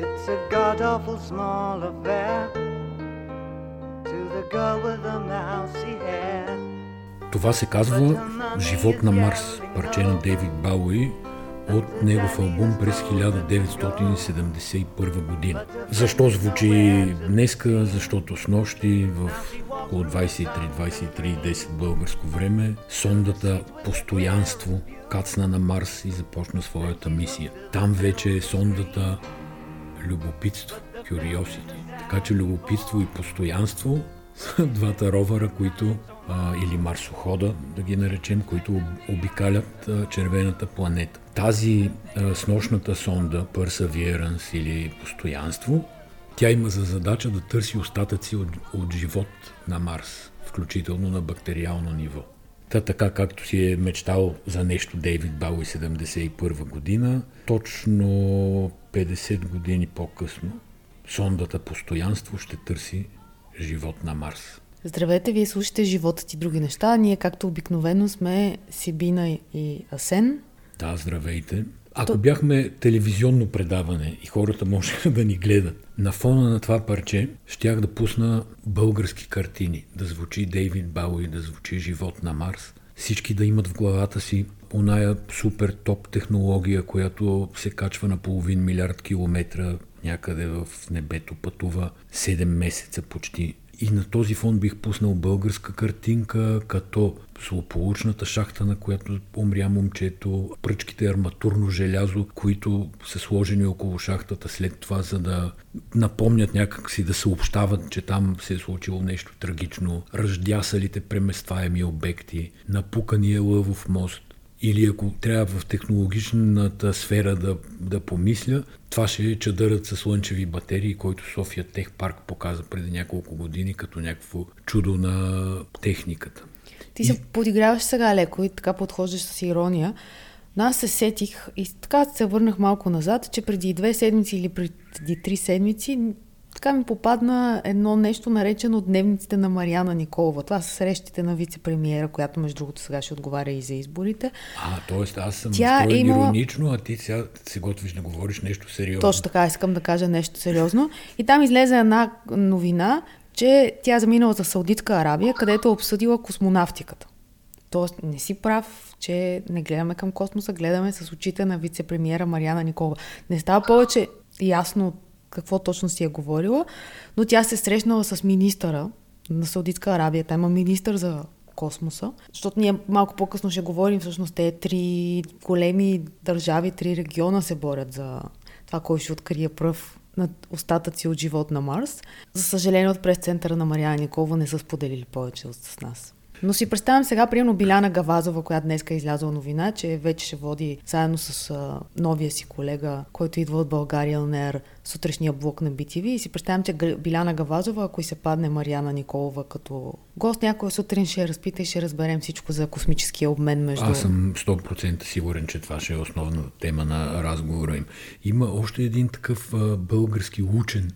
It's a god awful small affair to the girl with the mousy hair. Това се казва Живот на Марс, парче на Дейвид Бауи от негов албум през 1971 година. Защо звучи днеска? Защото с нощи в около 23-23-10 българско време сондата Постоянство кацна на Марс и започна своята мисия. Там вече сондата Любопитство, Curiosity. Така че любопитство и постоянство са двата ровъра, които а, или марсохода, да ги наречем, които обикалят а, червената планета. Тази а, снощната сонда Perseverance или постоянство, тя има за задача да търси остатъци от, от живот на Марс, включително на бактериално ниво. Та така както си е мечтал за нещо Дейвид Бауи 71 година, точно 50 години по-късно сондата постоянство ще търси живот на Марс. Здравейте, вие слушате Животът и други неща. Ние, както обикновено, сме Сибина и Асен. Да, здравейте. Ако бяхме телевизионно предаване и хората можеха да ни гледат, на фона на това парче щях да пусна български картини, да звучи Дейвид Бауи, да звучи Живот на Марс. Всички да имат в главата си оная супер топ технология, която се качва на половин милиард километра някъде в небето, пътува 7 месеца почти и на този фон бих пуснал българска картинка, като злополучната шахта, на която умря момчето, пръчките арматурно желязо, които са сложени около шахтата след това, за да напомнят някакси да съобщават, че там се е случило нещо трагично, ръждясалите преместваеми обекти, напукания лъвов мост, или ако трябва в технологичната сфера да, да помисля, това ще е чадърът с слънчеви батерии, който София Тех Парк показа преди няколко години като някакво чудо на техниката. Ти се и... подиграваш сега леко и така подхождаш с ирония. Но аз се сетих и така се върнах малко назад, че преди две седмици или преди три седмици така ми попадна едно нещо наречено Дневниците на Мариана Николова. Това са срещите на вице-премиера, която между другото сега ще отговаря и за изборите. А, т.е. аз съм Тя е имала... иронично, а ти сега се готвиш да говориш нещо сериозно. Точно така, искам да кажа нещо сериозно. И там излезе една новина, че тя е заминала за Саудитска Арабия, където е обсъдила космонавтиката. Тоест, не си прав, че не гледаме към космоса, гледаме с очите на вице-премиера Мариана Николова. Не става повече ясно какво точно си е говорила, но тя се срещнала с министъра на Саудитска Арабия. Та има министър за космоса, защото ние малко по-късно ще говорим, всъщност те три големи държави, три региона се борят за това, кой ще открие пръв на остатъци от живот на Марс. За съжаление, от прес-центъра на Мария Никова не са споделили повече с нас. Но си представям сега, примерно, Биляна Гавазова, която днес е излязла новина, че вече ще води заедно с а, новия си колега, който идва от България, ЛНР, сутрешния блок на BTV. И си представям, че Биляна Гавазова, ако се падне Марияна Николова като гост, някоя сутрин ще разпита и ще разберем всичко за космическия обмен между... Аз съм 100% сигурен, че това ще е основна тема на разговора им. Има още един такъв а, български учен,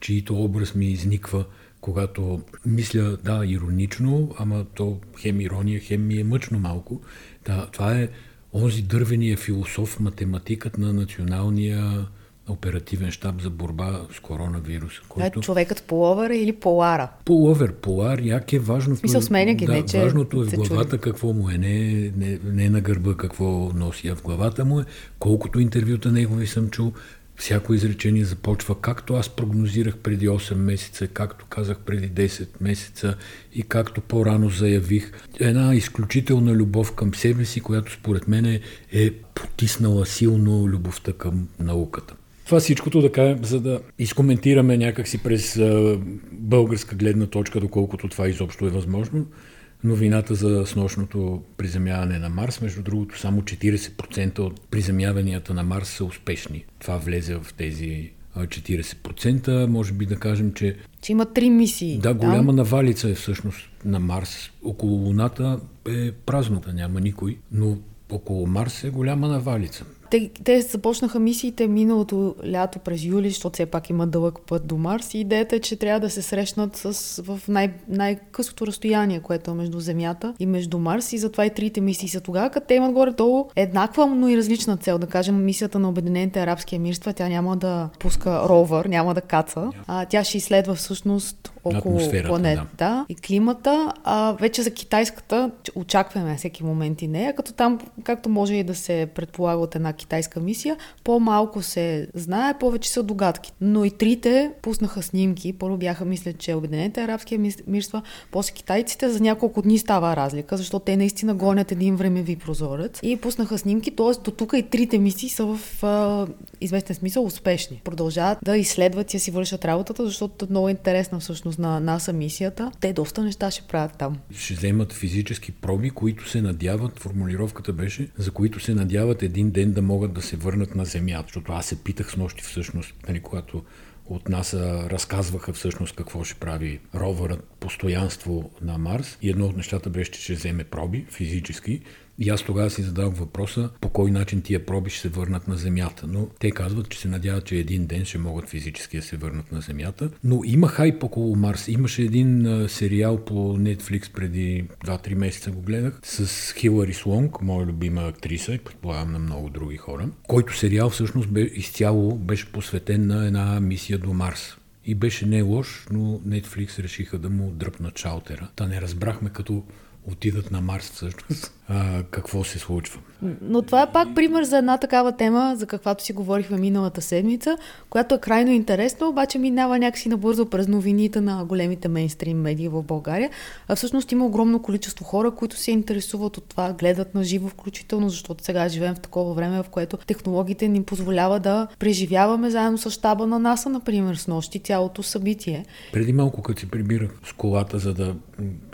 чието образ ми изниква – когато мисля, да, иронично, ама то хем ирония, хем ми е мъчно малко. Да, това е онзи дървения философ, математикът на националния оперативен щаб за борба с коронавируса. Който... Е човекът половер или полара? Половер, полар, як е важното. Мисъл, сменя ги, да, не, че Важното е в главата чуди. какво му е, не, не, не на гърба какво носи, а в главата му е. Колкото интервюта негови съм чул, Всяко изречение започва както аз прогнозирах преди 8 месеца, както казах преди 10 месеца и както по-рано заявих. Една изключителна любов към себе си, която според мен е потиснала силно любовта към науката. Това всичкото да кажем, за да изкоментираме някакси през българска гледна точка, доколкото това изобщо е възможно новината за снощното приземяване на Марс. Между другото, само 40% от приземяванията на Марс са успешни. Това влезе в тези 40%. Може би да кажем, че... Че има три мисии. Да, голяма навалица е всъщност на Марс. Около Луната е празно, няма никой, но около Марс е голяма навалица. Те, те започнаха мисиите миналото лято през юли, защото все пак има дълъг път до Марс и идеята е, че трябва да се срещнат с, в най- най-късото разстояние, което е между Земята и между Марс и затова и трите мисии са тогава, като те имат горе-долу еднаква, но и различна цел. Да кажем, мисията на Обединените арабски емирства, тя няма да пуска ровър, няма да каца, а тя ще изследва всъщност около планетата да. и климата. А вече за китайската очакваме всеки момент и нея, като там, както може и да се предполага от една китайска мисия, по-малко се знае, повече са догадки. Но и трите пуснаха снимки. Първо бяха, мисля, че Обединените арабски мирства, после китайците за няколко дни става разлика, защото те наистина гонят един времеви прозорец и пуснаха снимки, т.е. до тук и трите мисии са в а, известен смисъл успешни. Продължават да изследват и си вършат работата, защото е много интересна всъщност на НАСА мисията. Те доста неща ще правят там. Ще вземат физически проби, които се надяват, формулировката беше, за които се надяват един ден да могат да се върнат на Земята. Защото аз се питах с нощи всъщност, нали, когато от нас разказваха всъщност какво ще прави ровърът постоянство на Марс и едно от нещата беше, че ще вземе проби физически и аз тогава си задавах въпроса по кой начин тия проби ще се върнат на Земята. Но те казват, че се надяват, че един ден ще могат физически да се върнат на Земята. Но има хайп около Марс. Имаше един сериал по Netflix преди 2-3 месеца го гледах с Хилари Слонг, моя любима актриса и предполагам на много други хора, който сериал всъщност бе, изцяло беше посветен на една мисия до Марс. И беше не лош, но Netflix решиха да му дръпнат шалтера. Та не разбрахме като отидат на Марс всъщност, а, какво се случва. Но това е пак пример за една такава тема, за каквато си говорихме миналата седмица, която е крайно интересна, обаче минава някакси набързо през новините на големите мейнстрим медии в България. А всъщност има огромно количество хора, които се интересуват от това, гледат на живо включително, защото сега живеем в такова време, в което технологиите ни позволява да преживяваме заедно с щаба на НАСА, например, с нощи цялото събитие. Преди малко, като си прибирах с колата, за да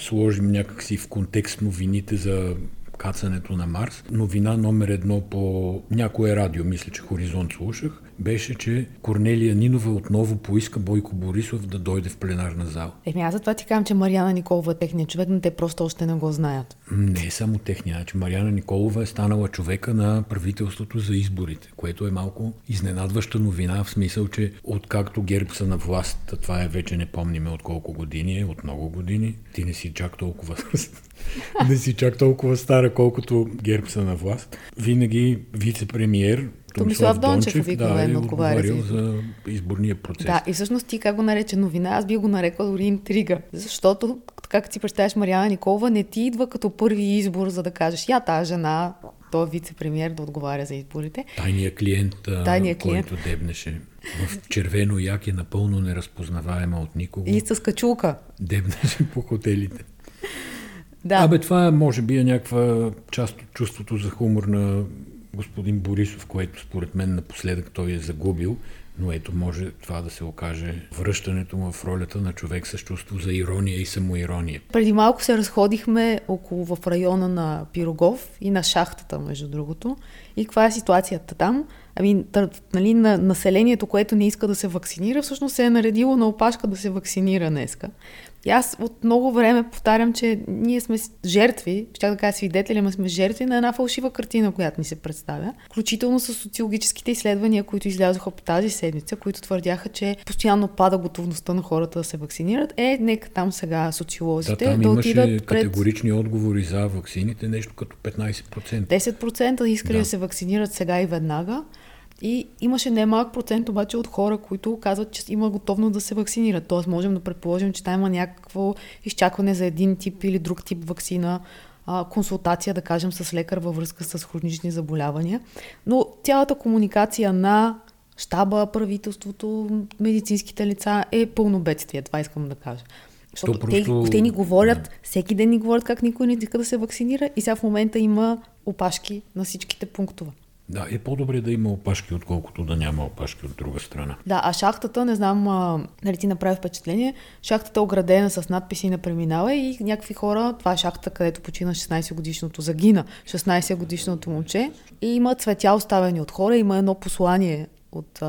сложим някакси в контекст новините за кацането на Марс. Новина номер едно по някое радио, мисля, че Хоризонт слушах, беше, че Корнелия Нинова отново поиска Бойко Борисов да дойде в пленарна зала. Еми аз за това ти казвам, че Марияна Николова е техният човек, но те просто още не го знаят. Не е само техния, че значи Марияна Николова е станала човека на правителството за изборите, което е малко изненадваща новина, в смисъл, че откакто ГЕРБ са на власт, това е вече не помниме от колко години, е, от много години, ти не си чак толкова не си чак толкова стара, колкото ГЕРБ са на власт. Винаги вице-премьер Томислав Дончев обикновено да, отговаря за, за изборния процес. Да, и всъщност ти как го нарече новина, аз би го нарекла дори интрига. Защото, как си представяш Мариана Николова, не ти идва като първи избор, за да кажеш, я тази жена, той е вице-премьер да отговаря за изборите. Тайният клиент, Тайния клиент. който дебнеше в червено яки, напълно неразпознаваема от никого. И с качулка. Дебнеше по хотелите. Да. Абе, това може би е някаква част от чувството за хумор на господин Борисов, което според мен напоследък той е загубил, но ето може това да се окаже връщането му в ролята на човек с чувство за ирония и самоирония. Преди малко се разходихме около в района на Пирогов и на шахтата, между другото. И каква е ситуацията там? Ами, тър, нали, на населението, което не иска да се вакцинира, всъщност се е наредило на опашка да се вакцинира днеска. И аз от много време повтарям, че ние сме жертви, ще да кажа свидетели, но сме жертви на една фалшива картина, която ни се представя. Включително с социологическите изследвания, които излязоха по тази седмица, които твърдяха, че постоянно пада готовността на хората да се вакцинират. Е, нека там сега социолозите да, там да отидат пред... категорични отговори за вакцините, нещо като 15%. 10% искали да. да се вакцинират сега и веднага. И имаше немалък процент обаче от хора, които казват, че има готовност да се вакцинират. Тоест можем да предположим, че там има някакво изчакване за един тип или друг тип вакцина, консултация, да кажем, с лекар във връзка с хронични заболявания. Но цялата комуникация на щаба, правителството, медицинските лица е пълно бедствие, това искам да кажа. Защото просто... те, те ни говорят, да. всеки ден ни говорят как никой не иска да се вакцинира и сега в момента има опашки на всичките пунктове. Да, е по-добре да има опашки, отколкото да няма опашки от друга страна. Да, а шахтата, не знам, а, нали ти направи впечатление, шахтата е оградена с надписи на преминала и някакви хора, това е шахтата, където почина 16 годишното, загина 16 годишното момче и има цветя оставени от хора, има едно послание от, а,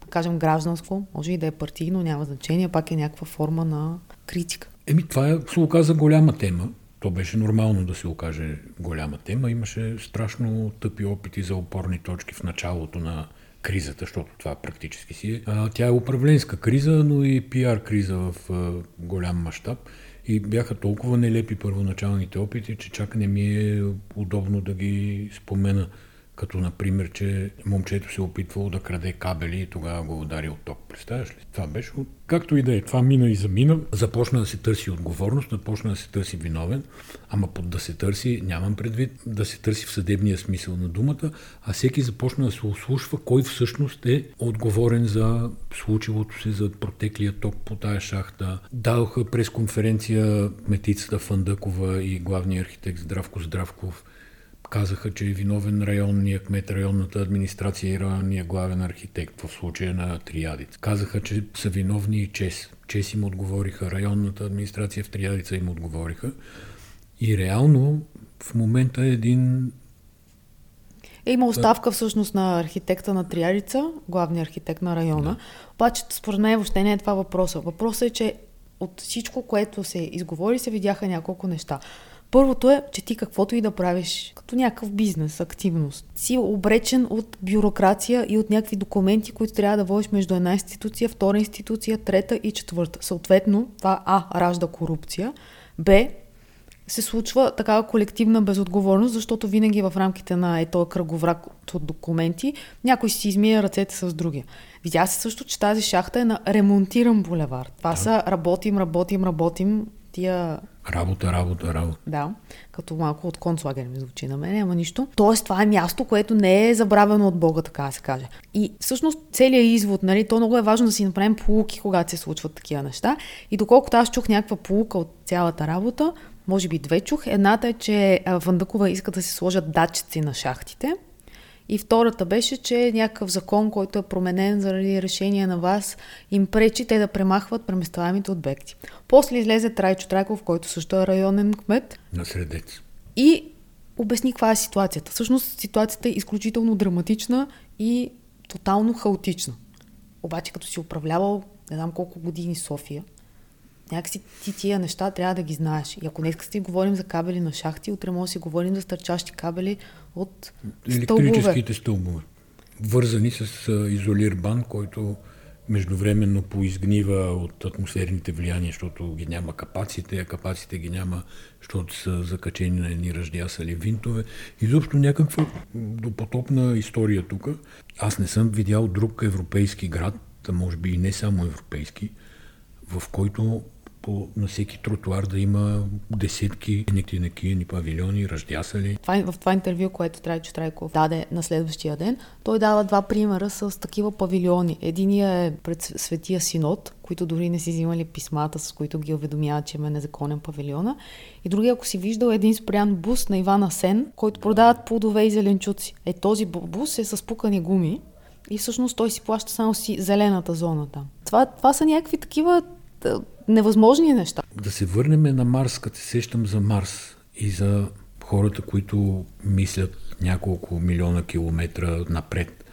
да кажем, гражданско, може и да е партийно, няма значение, пак е някаква форма на критика. Еми, това е, се оказа голяма тема То беше нормално да се окаже голяма тема. Имаше страшно тъпи опити за опорни точки в началото на кризата, защото това практически си е. А, тя е управленска криза, но и пиар криза в а, голям мащаб. И бяха толкова нелепи първоначалните опити, че чак не ми е удобно да ги спомена. Като, например, че момчето се опитвало да краде кабели и тогава го ударил ток. Представяш ли? Това беше. Както и да е. Това мина и замина. Започна да се търси отговорност, започна да се търси виновен. Ама под да се търси, нямам предвид да се търси в съдебния смисъл на думата, а всеки започна да се ослушва кой всъщност е отговорен за случилото се, за протеклия ток по тая шахта. Дадоха през конференция метицата Фандъкова и главният архитект Здравко Здравков казаха, че е виновен районния кмет, районната администрация и районния главен архитект в случая на Триадица. Казаха, че са виновни и ЧЕС. ЧЕС им отговориха, районната администрация в Триадица им отговориха. И реално в момента е един е, има оставка всъщност на архитекта на Триадица, главния архитект на района. Да. Обаче, според мен въобще не е това въпроса. Въпросът е, че от всичко, което се изговори, се видяха няколко неща. Първото е, че ти каквото и да правиш, като някакъв бизнес, активност, си обречен от бюрокрация и от някакви документи, които трябва да водиш между една институция, втора институция, трета и четвърта. Съответно, това А ражда корупция, Б се случва такава колективна безотговорност, защото винаги в рамките на е този кръговрак от документи някой си измия ръцете с другия. Видя се също, че тази шахта е на ремонтиран булевар. Това да. са работим, работим, работим тия Работа, работа, работа. Да, като малко от концлагер ми звучи на мен, няма нищо. Тоест, това е място, което не е забравено от Бога, така да се каже. И всъщност целият извод, нали, то много е важно да си направим полуки, когато се случват такива неща. И доколкото аз чух някаква полука от цялата работа, може би две чух. Едната е, че Вандъкова иска да се сложат датчици на шахтите, и втората беше, че някакъв закон, който е променен заради решение на вас, им пречи те да премахват преместваемите обекти. После излезе Трайчо Трайков, който също е районен кмет. На Средец. И обясни каква е ситуацията. Всъщност ситуацията е изключително драматична и тотално хаотична. Обаче като си управлявал не знам колко години София, някакси ти тия неща трябва да ги знаеш. И ако днес си говорим за кабели на шахти, утре може да си говорим за стърчащи кабели от Електрическите стълбове. Вързани с изолирбан, който междувременно поизгнива от атмосферните влияния, защото ги няма капаците, а капаците ги няма, защото са закачени на едни ръждясали винтове. Изобщо някаква допотопна история тук. Аз не съм видял друг европейски град, може би и не само европейски, в който по, на всеки тротуар да има десетки ни павилиони, ръждясали. Това, в това интервю, което Трайчо Трайков даде на следващия ден, той дава два примера с такива павилиони. Единия е пред Светия Синод, които дори не си взимали писмата, с които ги уведомяват, че има незаконен павилиона. И другия, ако си виждал един спрян бус на Ивана Сен, който продават плодове и зеленчуци. Е, този бус е с пукани гуми и всъщност той си плаща само си зелената зона там. Това, това са някакви такива невъзможни неща. Да се върнем на Марс, като се сещам за Марс и за хората, които мислят няколко милиона километра напред.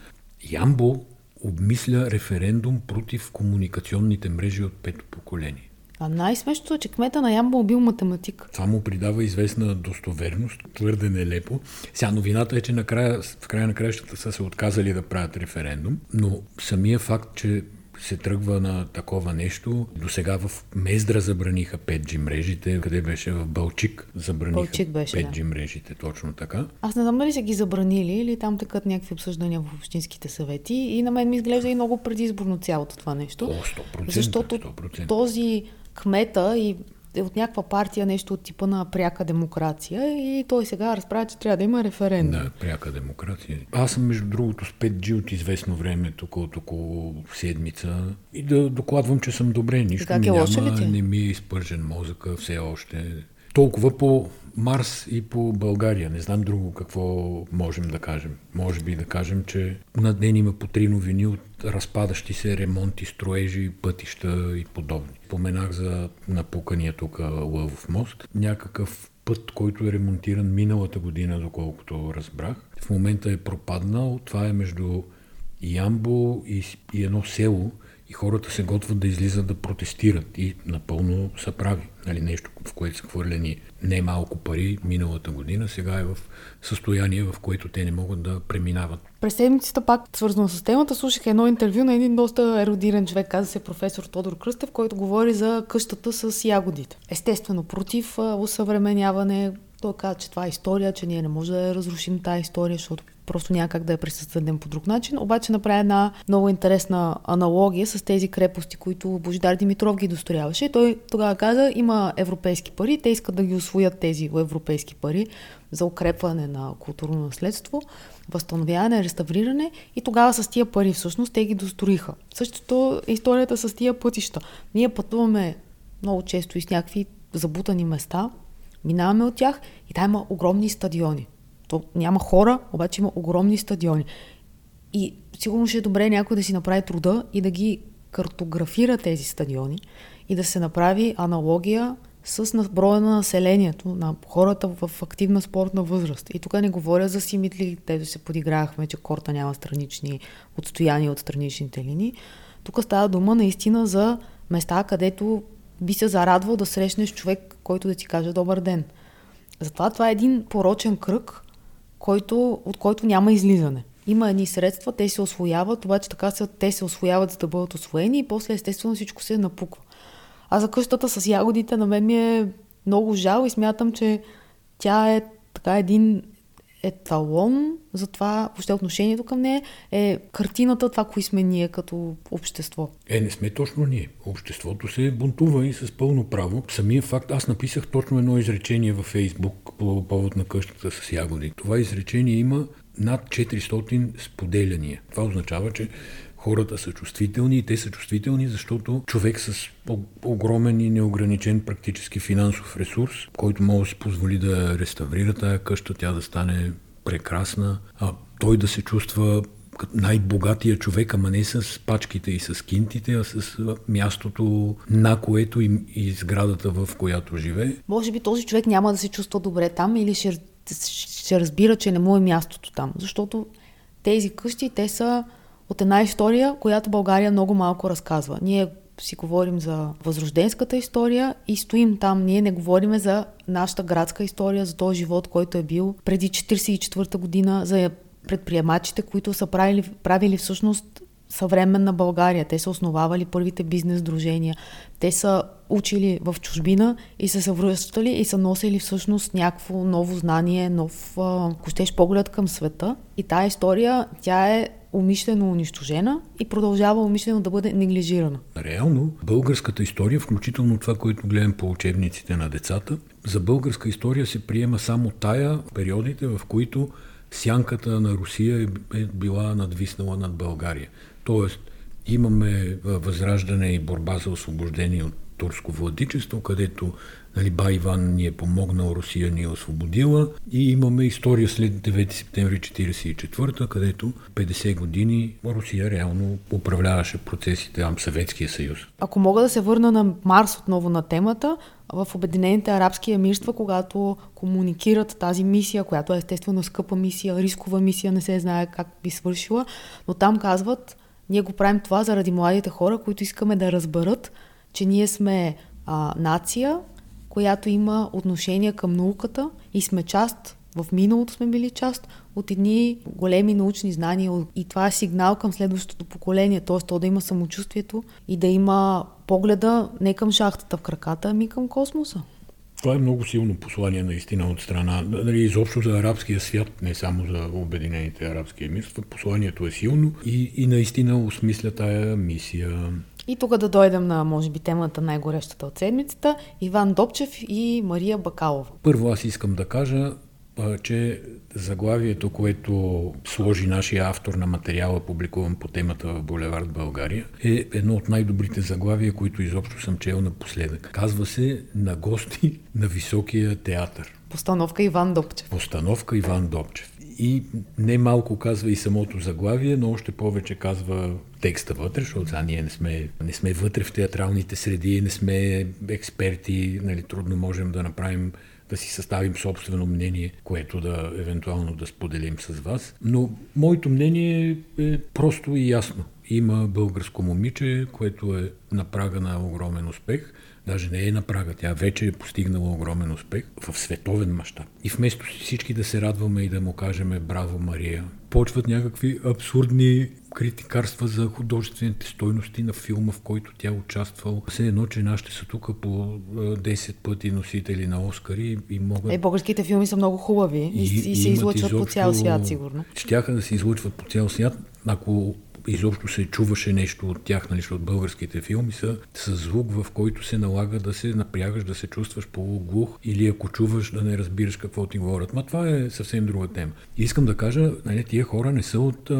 Ямбо обмисля референдум против комуникационните мрежи от пето поколение. А най-смешното е, че кмета на Ямбо бил математик. Това му придава известна достоверност, твърде нелепо. Сега новината е, че накрая, в края на краищата са се отказали да правят референдум, но самия факт, че се тръгва на такова нещо. До сега в Мездра забраниха 5G мрежите, къде беше в Балчик забраниха Балчик беше, 5G да. мрежите, точно така. Аз не знам дали са ги забранили или там такът някакви обсъждания в общинските съвети и на мен ми изглежда и много предизборно цялото това нещо. О, 100%, защото 100%. този кмета и от някаква партия нещо от типа на пряка демокрация и той сега разправя, че трябва да има референдум. Да, пряка демокрация. Аз съм между другото с 5G от известно време, тук от около седмица и да докладвам, че съм добре, нищо как ми е няма, не ми е изпържен мозъка все още. Толкова по Марс и по България. Не знам друго какво можем да кажем. Може би да кажем, че на ден има по три новини от разпадащи се ремонти, строежи, пътища и подобни. Поменах за напукания тук Лъвов мост. Някакъв път, който е ремонтиран миналата година, доколкото разбрах. В момента е пропаднал. Това е между Ямбо и, и едно село, и хората се готвят да излизат да протестират и напълно са прави. Нали, нещо, в което са хвърлени не малко пари миналата година, сега е в състояние, в което те не могат да преминават. През седмицата, пак свързано с темата, слушах едно интервю на един доста еродиран човек, каза се професор Тодор Кръстев, който говори за къщата с ягодите. Естествено, против усъвременяване, той каза, че това е история, че ние не можем да разрушим тази история, защото просто няма как да я пресъздадем по друг начин. Обаче направи една много интересна аналогия с тези крепости, които Божидар Димитров ги дострояваше. Той тогава каза, има европейски пари, те искат да ги освоят тези европейски пари за укрепване на културно наследство, възстановяване, реставриране и тогава с тия пари всъщност те ги достроиха. Същото е историята с тия пътища. Ние пътуваме много често и с някакви забутани места, минаваме от тях и там има огромни стадиони. То няма хора, обаче има огромни стадиони. И сигурно ще е добре някой да си направи труда и да ги картографира тези стадиони и да се направи аналогия с броя на населението, на хората в активна спортна възраст. И тук не говоря за симитли, те се подигравахме, че корта няма странични отстояния от страничните линии. Тук става дума наистина за места, където би се зарадвал да срещнеш човек, който да ти каже добър ден. Затова това е един порочен кръг, който, от който няма излизане. Има едни средства, те се освояват, обаче така се, те се освояват за да бъдат освоени и после естествено всичко се напуква. А за къщата с ягодите на мен ми е много жал и смятам, че тя е така един еталон за това, въобще отношението към нея е картината, това, кои сме ние като общество. Е, не сме точно ние. Обществото се бунтува и с пълно право. Самия факт, аз написах точно едно изречение във Фейсбук по повод на къщата с ягоди. Това изречение има над 400 споделяния. Това означава, че хората са чувствителни и те са чувствителни, защото човек с огромен и неограничен практически финансов ресурс, който може да си позволи да реставрира тая къща, тя да стане прекрасна, а той да се чувства най-богатия човек, ама не с пачките и с кинтите, а с мястото, на което и, и сградата, в която живее. Може би този човек няма да се чувства добре там или ще, ще разбира, че не му е мястото там, защото тези къщи, те са от една история, която България много малко разказва. Ние си говорим за възрожденската история и стоим там. Ние не говориме за нашата градска история, за този живот, който е бил преди 1944 година, за предприемачите, които са правили, правили всъщност съвременна България. Те са основавали първите бизнес дружения. Те са учили в чужбина и са се връщали и са носили всъщност някакво ново знание, нов, ако щеш, поглед към света. И тая история, тя е умишлено унищожена и продължава умишлено да бъде неглижирана. Реално, българската история, включително това, което гледам по учебниците на децата, за българска история се приема само тая периодите, в които сянката на Русия е, е била надвиснала над България. Тоест, имаме възраждане и борба за освобождение от турско владичество, където нали, Ба Иван ни е помогнал, Русия ни е освободила и имаме история след 9 септември 1944, където 50 години Русия реално управляваше процесите на Съветския съюз. Ако мога да се върна на Марс отново на темата, в Обединените арабски емирства, когато комуникират тази мисия, която е естествено скъпа мисия, рискова мисия, не се знае как би свършила, но там казват, ние го правим това заради младите хора, които искаме да разберат, че ние сме а, нация, която има отношение към науката и сме част, в миналото сме били част от едни големи научни знания и това е сигнал към следващото поколение, т.е. то да има самочувствието и да има погледа не към шахтата в краката, ами към космоса. Това е много силно послание наистина от страна, нали, изобщо за арабския свят, не само за Обединените арабски емирства. Посланието е силно и, и наистина осмисля тая мисия. И тук да дойдем на, може би, темата най-горещата от седмицата Иван Добчев и Мария Бакалова. Първо аз искам да кажа, че заглавието, което сложи нашия автор на материала, публикуван по темата в Булевард България, е едно от най-добрите заглавия, които изобщо съм чел напоследък. Казва се На гости на Високия театър. Постановка Иван Добчев. Постановка Иван Добчев. И не малко казва и самото заглавие, но още повече казва текста вътре, защото сега ние не сме, не сме вътре в театралните среди, не сме експерти, нали, трудно можем да направим да си съставим собствено мнение, което да евентуално да споделим с вас. Но моето мнение е просто и ясно. Има българско момиче, което е на прага на огромен успех. Даже не е на прага, тя вече е постигнала огромен успех в световен мащаб. И вместо всички да се радваме и да му кажем браво Мария, почват някакви абсурдни критикарства за художествените стойности на филма, в който тя участвал. Все едно, че нашите са тук по 10 пъти носители на Оскари и могат... Е, българските филми са много хубави и, и, и се излъчват изобщо... по цял свят, сигурно. Щяха да се излъчват по цял свят, ако изобщо се чуваше нещо от тях, нали, от българските филми са с звук, в който се налага да се напрягаш, да се чувстваш полуглух или ако чуваш да не разбираш какво ти говорят. Ма това е съвсем друга тема. И искам да кажа, нали, тия хора не са от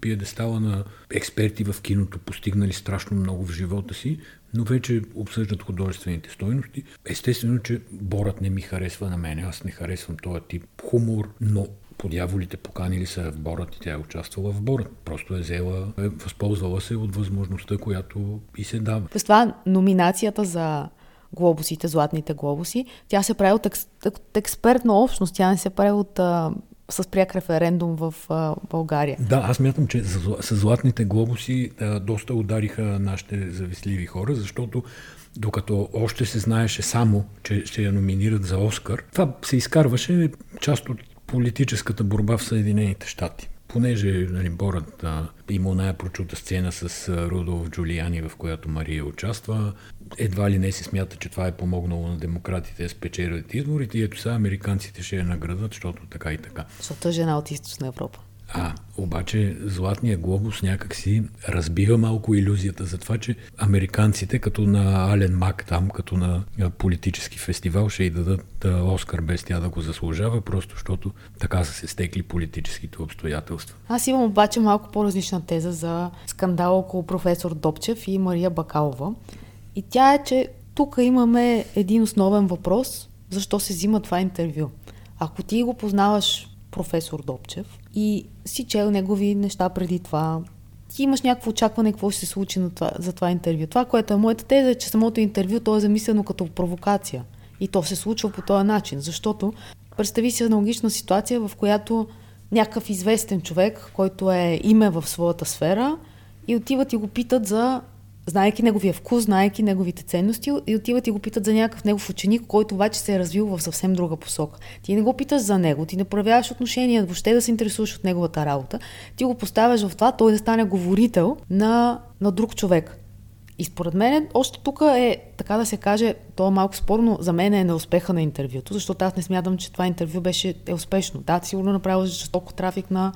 пиедестала на експерти в киното, постигнали страшно много в живота си, но вече обсъждат художествените стойности. Естествено, че Борът не ми харесва на мен. Аз не харесвам този тип хумор, но подяволите поканили се в Борът и тя е участвала в Борът. Просто е взела, е възползвала се от възможността, която и се дава. През това номинацията за глобусите, златните глобуси, тя се прави от, екс, от експертна общност, тя не се прави от а, с пряк референдум в а, България. Да, аз мятам, че с златните глобуси а, доста удариха нашите завистливи хора, защото докато още се знаеше само, че ще я номинират за Оскар, това се изкарваше част от политическата борба в Съединените щати. Понеже нали, Борът а, има най прочута сцена с Рудолф Джулиани, в която Мария участва, едва ли не се смята, че това е помогнало на демократите да спечелят изборите и ето сега американците ще я наградат, защото така и така. Защото е жена от източна Европа. А, обаче Златния глобус някак си разбива малко иллюзията за това, че американците, като на Ален Мак там, като на политически фестивал, ще й дадат Оскар без тя да го заслужава, просто защото така са се стекли политическите обстоятелства. Аз имам обаче малко по-различна теза за скандал около професор Допчев и Мария Бакалова. И тя е, че тук имаме един основен въпрос, защо се взима това интервю. Ако ти го познаваш професор Допчев и си чел негови неща преди това. Ти имаш някакво очакване какво ще се случи на това, за това интервю. Това, което е моята теза, е, че самото интервю то е замислено като провокация. И то се случва по този начин, защото представи си аналогична ситуация, в която някакъв известен човек, който е име в своята сфера, и отиват и го питат за знаеки неговия вкус, знаеки неговите ценности и отиват и го питат за някакъв негов ученик, който обаче се е развил в съвсем друга посока. Ти не го питаш за него, ти не проявяваш отношения, въобще да се интересуваш от неговата работа. Ти го поставяш в това той да стане говорител на, на друг човек. И според мен, още тук е, така да се каже, то е малко спорно, за мен е неуспеха на интервюто, защото аз не смятам, че това интервю беше е успешно. Да, сигурно направил жестоко трафик на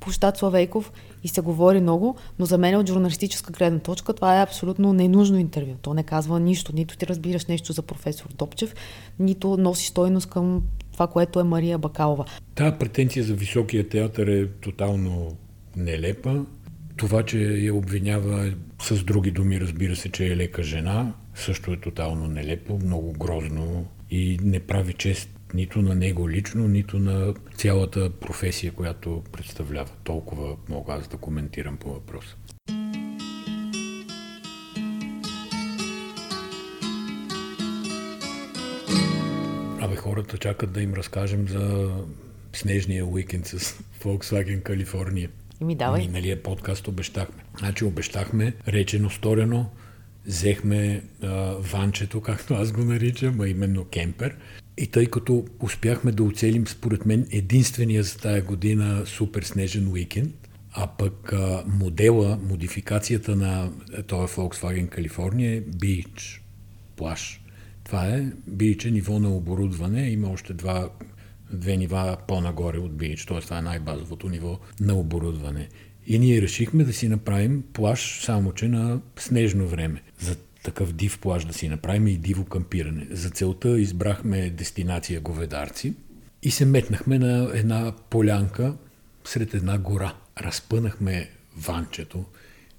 площад Славейков и се говори много, но за мен от журналистическа гледна точка това е абсолютно ненужно интервю. То не казва нищо, нито ти разбираш нещо за професор Топчев, нито носи стойност към това, което е Мария Бакалова. Та претенция за високия театър е тотално нелепа. Това, че я обвинява с други думи, разбира се, че е лека жена, също е тотално нелепо, много грозно и не прави чест нито на него лично, нито на цялата професия, която представлява. Толкова мога аз да коментирам по въпроса. Абе, хората чакат да им разкажем за снежния уикенд с Volkswagen Калифорния. Ми давай. Миналия подкаст обещахме. Значи обещахме, речено, сторено, взехме а, ванчето, както аз го наричам, а именно кемпер. И тъй като успяхме да оцелим, според мен, единствения за тая година супер снежен уикенд, а пък а, модела, модификацията на този Volkswagen Калифорния е Beach, плаш. Това е е ниво на оборудване. Има още два, две нива по-нагоре от Beach, т.е. това е най-базовото ниво на оборудване. И ние решихме да си направим плаш, само че на снежно време. За такъв див плаж да си направим и диво кампиране. За целта избрахме дестинация Говедарци и се метнахме на една полянка сред една гора. Разпънахме ванчето,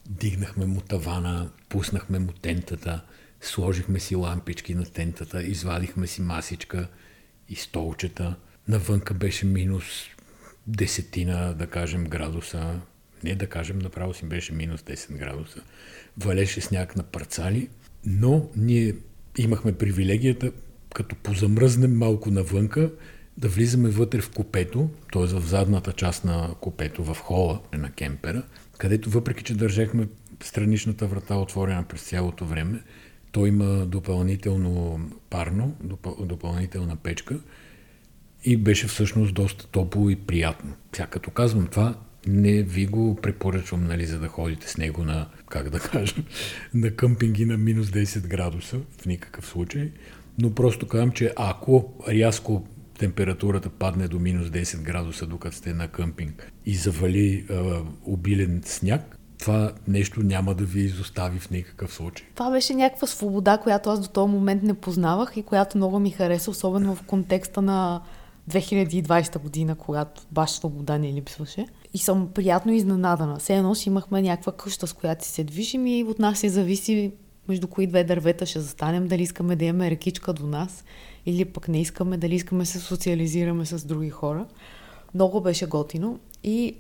дигнахме му тавана, пуснахме му тентата, сложихме си лампички на тентата, извадихме си масичка и столчета. Навънка беше минус десетина, да кажем, градуса. Не да кажем, направо си беше минус 10 градуса. Валеше сняг на парцали, но ние имахме привилегията като позамръзнем малко навънка, да влизаме вътре в купето, т.е. в задната част на купето, в хола на кемпера, където въпреки, че държахме страничната врата отворена през цялото време, то има допълнително парно, допъл- допълнителна печка и беше всъщност доста топло и приятно. Сега като казвам това, не ви го препоръчвам, нали, за да ходите с него на, как да кажа, на къмпинги на минус 10 градуса, в никакъв случай. Но просто казвам, че ако рязко температурата падне до минус 10 градуса, докато сте на къмпинг и завали а, обилен сняг, това нещо няма да ви изостави в никакъв случай. Това беше някаква свобода, която аз до този момент не познавах и която много ми хареса, особено в контекста на 2020 година, когато баш свобода не липсваше. И съм приятно изненадана. Все едно си имахме някаква къща, с която си се движим и от нас се зависи между кои две дървета ще застанем, дали искаме да имаме рекичка до нас или пък не искаме, дали искаме да се социализираме с други хора. Много беше готино и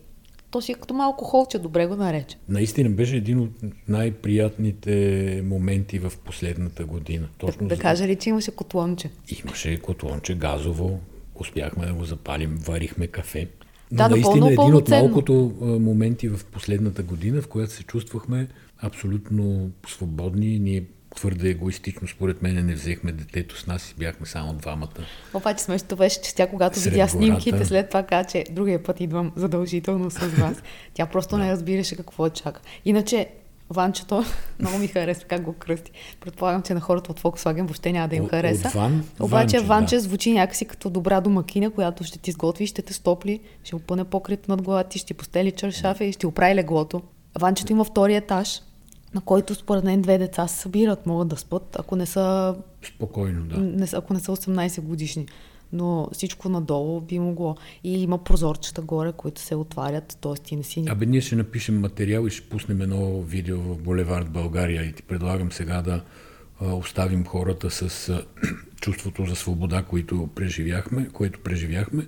то си е като малко холче, добре го нарече. Наистина беше един от най-приятните моменти в последната година. Точно да, да кажа ли, че имаше котлонче? Имаше котлонче газово, успяхме да го запалим, варихме кафе. Но Да, наистина напълно един от малкото моменти в последната година, в която се чувствахме абсолютно свободни. Ние твърде егоистично, според мен, не взехме детето с нас и бяхме само двамата. Обаче смешното беше, че тя когато Сред видя гората. снимките, след това каза, че другия път идвам задължително с вас. Тя просто не разбираше какво чака. Иначе, Ванчето, много ми хареса как го кръсти. Предполагам, че на хората от Volkswagen въобще няма да им хареса. от Ван- Обаче Ванче, Ванче да. звучи някакси като добра домакиня, която ще ти сготви, ще те стопли, ще опъне покрито над главата ти, ще постели чаршафа и ще оправи леглото. Ванчето има втори етаж, на който според мен две деца се събират, могат да спят, ако не са Спокойно, да. не, ако не са 18 годишни. Но всичко надолу би могло. И има прозорчета горе, които се отварят, т.е. ти не си... Абе, ние ще напишем материал и ще пуснем едно видео в Булевард България и ти предлагам сега да оставим хората с чувството за свобода, което преживяхме, което преживяхме,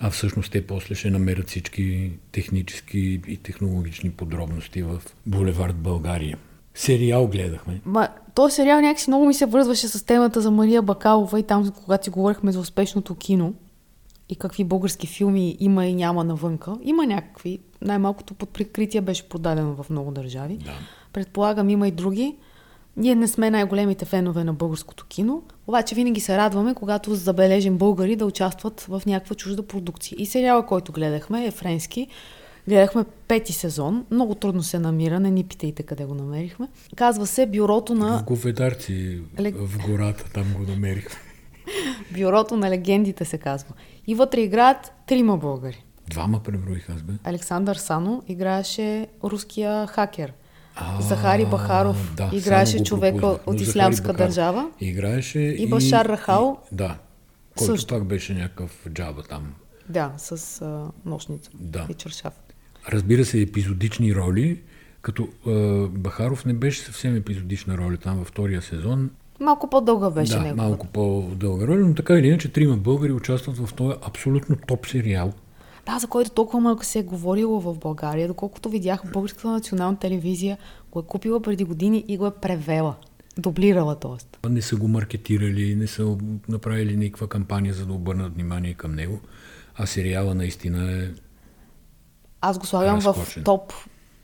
а всъщност те после ще намерят всички технически и технологични подробности в Булевард България. Сериал гледахме. Ма, този сериал някакси много ми се връзваше с темата за Мария Бакалова и там, когато си говорихме за успешното кино и какви български филми има и няма навънка. Има някакви. Най-малкото под прикритие беше продадено в много държави. Да. Предполагам, има и други. Ние не сме най-големите фенове на българското кино, обаче винаги се радваме, когато забележим българи да участват в някаква чужда продукция. И сериала, който гледахме, е френски. Гледахме пети сезон. Много трудно се намира, не ни питайте къде го намерихме. Казва се Бюрото В на, Говедарци, Лек- в гората, там го намерихме. Бюрото на легендите се казва. И вътре играят трима българи. Двама преброих аз, бе. Александър Сано играеше руския хакер. А, Захари Бахаров да, играеше човека от Ислямска държава. Играеше И Башар Рахал. И, да, който Също. пак беше някакъв джаба там. Да, с а, нощница Да. и чаршаф. Разбира се, епизодични роли, като е, Бахаров не беше съвсем епизодична роля там във втория сезон. Малко по-дълга беше да, него. малко по-дълга роля, но така или иначе трима българи участват в този абсолютно топ сериал. Да, за който толкова малко се е говорило в България, доколкото видях Българската национална телевизия го е купила преди години и го е превела. Дублирала, т.е. Не са го маркетирали, не са направили никаква кампания, за да обърнат внимание към него. А сериала наистина е Аз го слагам в топ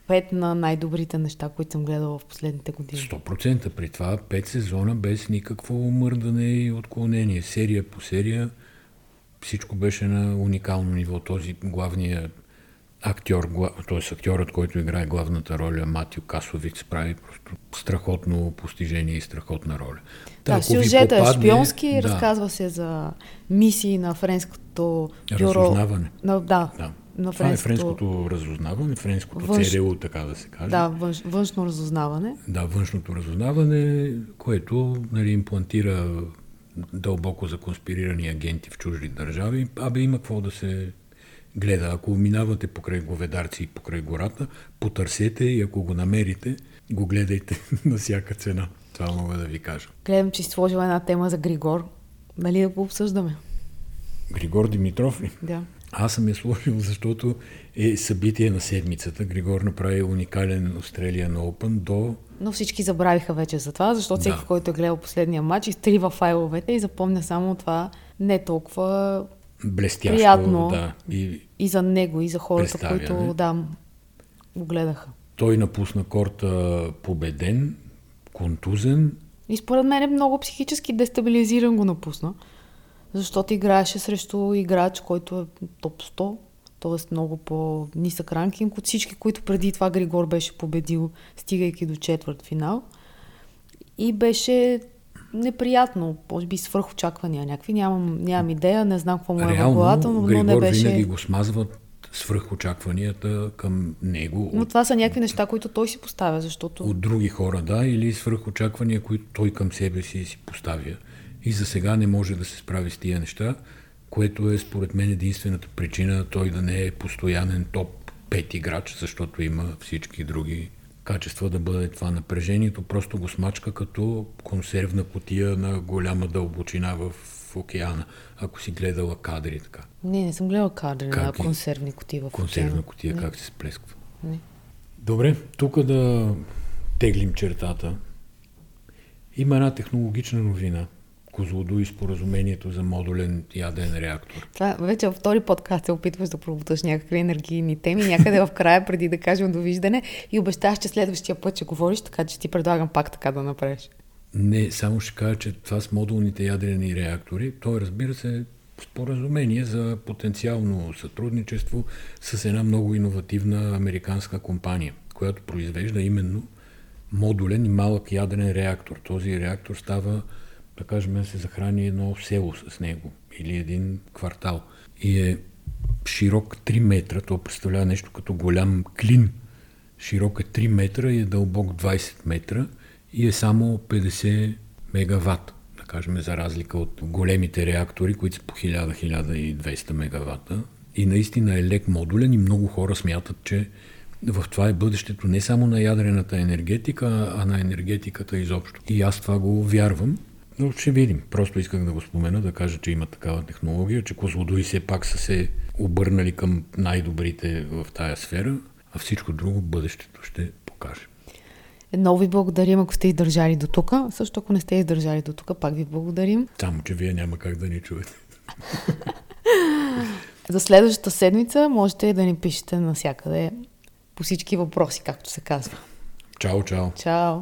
5 на най-добрите неща, които съм гледала в последните години. 100% при това 5 сезона без никакво мърдане и отклонение. Серия по серия всичко беше на уникално ниво. Този главният актьор, т.е. актьорът, който играе главната роля, Матио Касовиц, прави просто страхотно постижение и страхотна роля. Та, Да, сюжета е попадне- шпионски, да, разказва се за мисии на френското бюро. Разузнаване. На, да, Да. На Това е френското, френското разузнаване, френското Външ- ЦРУ, така да се каже. да, външ, външно разузнаване. Да, външното разузнаване, което нали, имплантира дълбоко за конспирирани агенти в чужди държави. Абе има какво да се гледа. Ако минавате покрай говедарци и покрай гората, потърсете и ако го намерите, го гледайте на всяка цена. Това мога да ви кажа. Гледам, че си сложила една тема за Григор. Нали да го обсъждаме? Григор Димитров ли? Да. Аз съм я сложил, защото е събитие на седмицата. Григор направи уникален Australian Open до Но всички забравиха вече за това, защото всеки, Да. който е гледал последния матч, изтрива файловете и запомня само това не толкова Блестящо, Приятно. да. И и за него, и за хората, които да, го гледаха. той напусна корта победен, контузен. И според мен е много психически дестабилизиран го напусна, защото играеше срещу играч, който е топ 100, т.е. много по-нисък ранкинг от всички, които преди това Григор беше победил, стигайки до четвърт финал. И беше неприятно, може би свърх очаквания някакви, нямам, нямам идея, не знам какво му е в главата, но, Реално, но Григор не беше... винаги го смазват свръх очакванията към него Но от, това са някакви неща, които той си поставя, защото... от други хора, да, или свръх очаквания, които той към себе си си поставя. И за сега не може да се справи с тия неща, което е според мен единствената причина той да не е постоянен топ 5 играч, защото има всички други качества да бъде това напрежението. Просто го смачка като консервна котия на голяма дълбочина в океана, ако си гледала кадри така. Не, не съм гледала кадри на Как е? консервни кутии в Консервна океана. котия, Не. как се сплесква. Не. Добре, тук да теглим чертата. Има една технологична новина. Козлодуй споразумението за модулен яден реактор. Това вече във втори подкаст се опитваш да пробуташ някакви енергийни теми, някъде в края, преди да кажем довиждане и обещаш, че следващия път ще говориш, така че ти предлагам пак така да направиш. Не, само ще кажа, че това с модулните ядрени реактори, то разбира се споразумение за потенциално сътрудничество с една много иновативна американска компания, която произвежда именно модулен и малък ядрен реактор. Този реактор става, да кажем, се захрани едно село с него или един квартал. И е широк 3 метра, то представлява нещо като голям клин. Широк е 3 метра и е дълбок 20 метра и е само 50 мегаватт, да кажем, за разлика от големите реактори, които са по 1000-1200 мегавата. И наистина е лек модулен и много хора смятат, че в това е бъдещето не само на ядрената енергетика, а на енергетиката изобщо. И аз това го вярвам. Но ще видим. Просто исках да го спомена, да кажа, че има такава технология, че Козлодуи все пак са се обърнали към най-добрите в тая сфера, а всичко друго бъдещето ще покаже. Много ви благодарим, ако сте издържали до тук. Също ако не сте издържали до тук, пак ви благодарим. Само, че вие няма как да ни чуете. За следващата седмица можете да ни пишете навсякъде по всички въпроси, както се казва. Чао, чао! Чао!